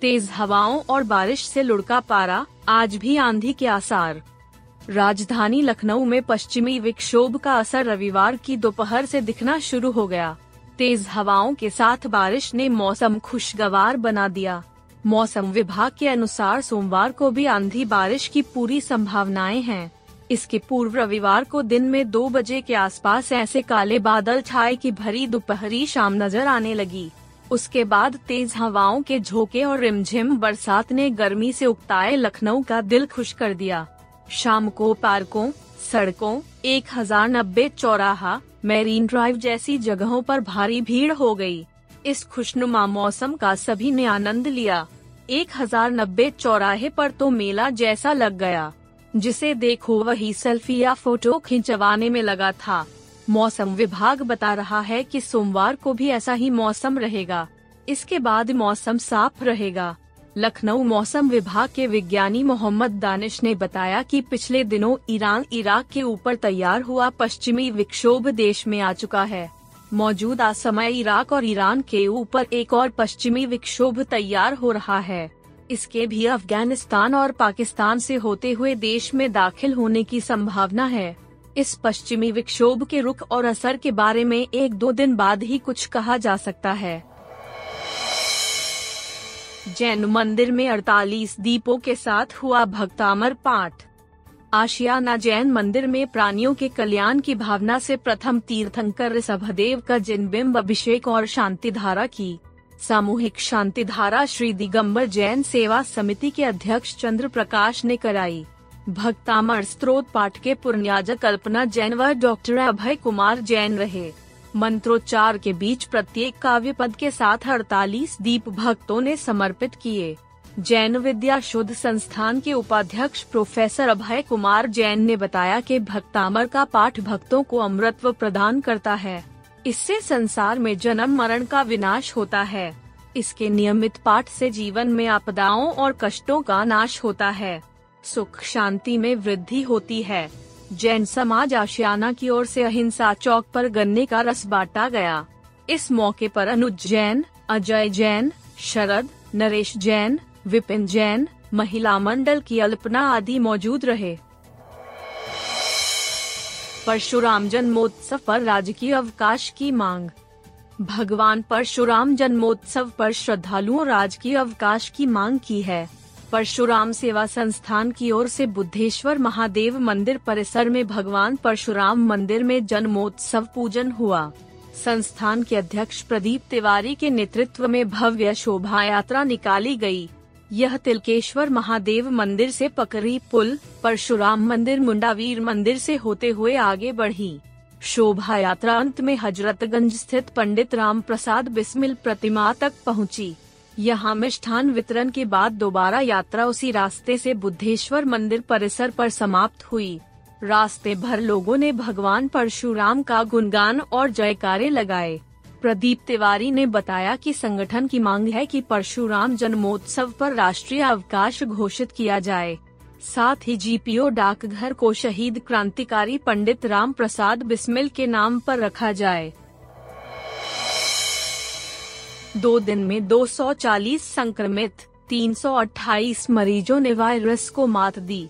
तेज हवाओं और बारिश से लुढ़का पारा, आज भी आंधी के आसार। राजधानी लखनऊ में पश्चिमी विक्षोभ का असर रविवार की दोपहर से दिखना शुरू हो गया। तेज हवाओं के साथ बारिश ने मौसम खुशगवार बना दिया। मौसम विभाग के अनुसार सोमवार को भी आंधी बारिश की पूरी संभावनाएँ हैं। इसके पूर्व रविवार को दिन में दो बजे के आसपास ऐसे काले बादल छाए की भरी दोपहरी शाम नज़र आने लगी। उसके बाद तेज हवाओं के झोंके और रिमझिम बरसात ने गर्मी से उकताए लखनऊ का दिल खुश कर दिया। शाम को पार्कों, सड़कों, एक हज़ार नब्बे चौराहा, मैरीन ड्राइव जैसी जगहों पर भारी भीड़ हो गई। इस खुशनुमा मौसम का सभी ने आनंद लिया। एक हज़ार नब्बे चौराहे पर तो मेला जैसा लग गया, जिसे देखो वही सेल्फी या फ़ोटो खिंचवाने में लगा था। मौसम विभाग बता रहा है कि सोमवार को भी ऐसा ही मौसम रहेगा। इसके बाद मौसम साफ़ रहेगा। लखनऊ मौसम विभाग के विज्ञानी मोहम्मद दानिश ने बताया कि पिछले दिनों ईरान इराक के ऊपर तैयार हुआ पश्चिमी विक्षोभ देश में आ चुका है। मौजूदा समय इराक और ईरान के ऊपर एक और पश्चिमी विक्षोभ तैयार हो रहा है। इसके भी अफ़गानिस्तान और पाकिस्तान से होते हुए देश में दाखिल होने की संभावना है। इस पश्चिमी विक्षोभ के रुख और असर के बारे में एक दो दिन बाद ही कुछ कहा जा सकता है। जैन मंदिर में 48 दीपों के साथ हुआ भक्तामर पाठ। आशियाना जैन मंदिर में प्राणियों के कल्याण की भावना से प्रथम तीर्थंकर सभदेव का जिनबिम्ब अभिषेक और शांति धारा की। सामूहिक शांति धारा श्री दिगम्बर जैन सेवा समिति के अध्यक्ष चंद्र प्रकाश ने कराई। भक्तामर स्त्रोत पाठ के पुण्याज कल्पना जैन व डॉक्टर अभय कुमार जैन रहे। मंत्रोच्चार के बीच प्रत्येक काव्य पद के साथ अड़तालीस दीप भक्तों ने समर्पित किए। जैन विद्या शुद्ध संस्थान के उपाध्यक्ष प्रोफेसर अभय कुमार जैन ने बताया कि भक्तामर का पाठ भक्तों को अमृतत्व प्रदान करता है। इससे संसार में जन्म मरण का विनाश होता है। इसके नियमित पाठ से जीवन में आपदाओं और कष्टों का नाश होता है। सुख शांति में वृद्धि होती है। जैन समाज आशियाना की ओर से अहिंसा चौक पर गन्ने का रस बांटा गया। इस मौके पर अनुज जैन, अजय जैन, शरद, नरेश जैन, विपिन जैन, महिला मंडल की अल्पना आदि मौजूद रहे। परशुराम जन्मोत्सव पर राजकीय अवकाश की मांग। भगवान परशुराम जन्मोत्सव पर श्रद्धालुओं राजकीय अवकाश की मांग की है। परशुराम सेवा संस्थान की ओर से बुद्धेश्वर महादेव मंदिर परिसर में भगवान परशुराम मंदिर में जन्मोत्सव पूजन हुआ संस्थान के अध्यक्ष प्रदीप तिवारी के नेतृत्व में भव्य शोभा यात्रा निकाली गई। यह तिलकेश्वर महादेव मंदिर से पकड़ी पुल, परशुराम मंदिर, मुंडावीर मंदिर से होते हुए आगे बढ़ी शोभा यात्रा अंत में हजरतगंज स्थित पंडित राम प्रसाद बिस्मिल प्रतिमा तक पहुँची। यहाँ मिष्ठान वितरण के बाद दोबारा यात्रा उसी रास्ते से बुद्धेश्वर मंदिर परिसर पर समाप्त हुई। रास्ते भर लोगों ने भगवान परशुराम का गुणगान और जयकारे लगाए। प्रदीप तिवारी ने बताया कि संगठन की मांग है कि परशुराम जन्मोत्सव पर राष्ट्रीय अवकाश घोषित किया जाए। साथ ही जीपीओ डाकघर को शहीद क्रांतिकारी पंडित राम प्रसाद बिस्मिल के नाम पर रखा जाए। दो दिन में 240 संक्रमित 328 मरीजों ने वायरस को मात दी।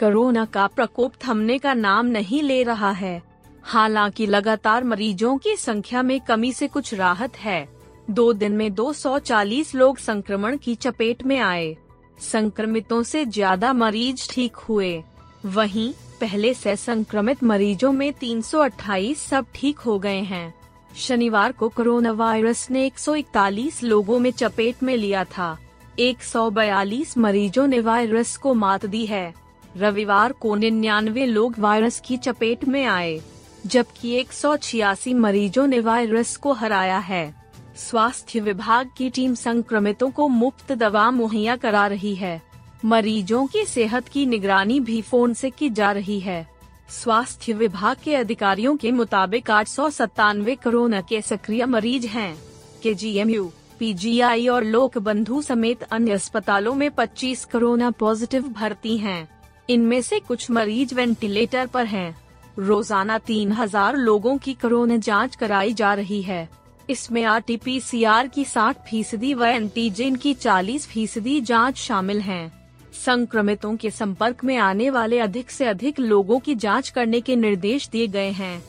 कोरोना का प्रकोप थमने का नाम नहीं ले रहा है। हालाँकि लगातार मरीजों की संख्या में कमी से कुछ राहत है। दो दिन में 240 लोग संक्रमण की चपेट में आए। संक्रमितों से ज़्यादा मरीज़ ठीक हुए। वहीं, पहले से संक्रमित मरीजों में 328 सब ठीक हो गए हैं। शनिवार को कोरोना वायरस ने 141 लोगों में चपेट में लिया था। 142 मरीजों ने वायरस को मात दी है। रविवार को निन्यानवे लोग वायरस की चपेट में आए, जबकि एक सौ छियासी मरीजों ने वायरस को हराया है। स्वास्थ्य विभाग की टीम संक्रमितों को मुफ़्त दवा मुहैया करा रही है। मरीजों की सेहत की निगरानी भी फ़ोन से की जा रही है। स्वास्थ्य विभाग के अधिकारियों के मुताबिक आठ सौ सत्तानवे कोरोना के सक्रिय मरीज़ हैं के जी एम यू पीजीआई और लोक बंधु समेत अन्य अस्पतालों में 25 कोरोना पॉजिटिव भर्ती हैं। इनमें से कुछ मरीज़ वेंटिलेटर पर हैं। रोज़ाना 3000 लोगों की कोरोना जाँच कराई जा रही है इसमें R T P C R की 60 फ़ीसदी व एंटीजन की 40 फ़ीसदी जाँच शामिल है संक्रमितों के संपर्क में आने वाले अधिक से अधिक लोगों की जाँच करने के निर्देश दिए गए हैं।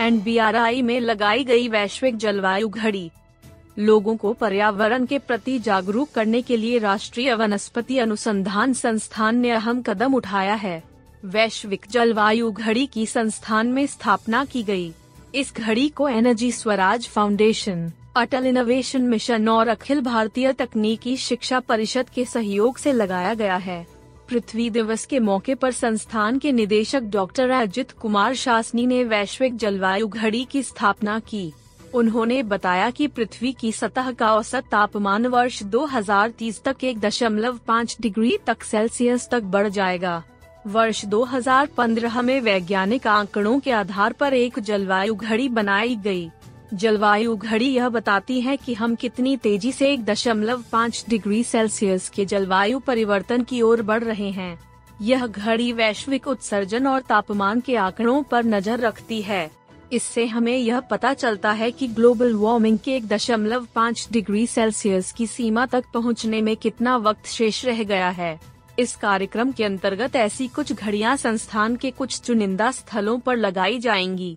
एन में लगाई गई वैश्विक जलवायु घड़ी। लोगों को पर्यावरण के प्रति जागरूक करने के लिए राष्ट्रीय वनस्पति अनुसंधान संस्थान ने अहम कदम उठाया है। वैश्विक जलवायु घड़ी की संस्थान में स्थापना की गई। इस घड़ी को energy Swaraj foundation Atal innovation mission और अखिल भारतीय तकनीकी शिक्षा परिषद के सहयोग से लगाया गया है। पृथ्वी दिवस के मौके पर संस्थान के निदेशक डॉक्टर अजित कुमार शासनी ने वैश्विक जलवायु घड़ी की स्थापना की। उन्होंने बताया कि पृथ्वी की सतह का औसत तापमान वर्ष 2030 तक एक दशमलव पाँच डिग्री तक सेल्सियस तक बढ़ जाएगा। वर्ष 2015 में वैज्ञानिक आंकड़ों के आधार पर एक जलवायु घड़ी बनाई गई। जलवायु घड़ी यह बताती है कि हम कितनी तेज़ी से एक दशमलव पाँच डिग्री सेल्सियस के जलवायु परिवर्तन की ओर बढ़ रहे हैं। यह घड़ी वैश्विक उत्सर्जन और तापमान के आंकड़ों पर नज़र रखती है। इससे हमें यह पता चलता है कि ग्लोबल वार्मिंग के एक दशमलव पाँच डिग्री सेल्सियस की सीमा तक पहुँचने में कितना वक्त शेष रह गया है। इस कार्यक्रम के अंतर्गत ऐसी कुछ घड़ियाँ संस्थान के कुछ चुनिंदा स्थलों पर लगाई जाएँगी।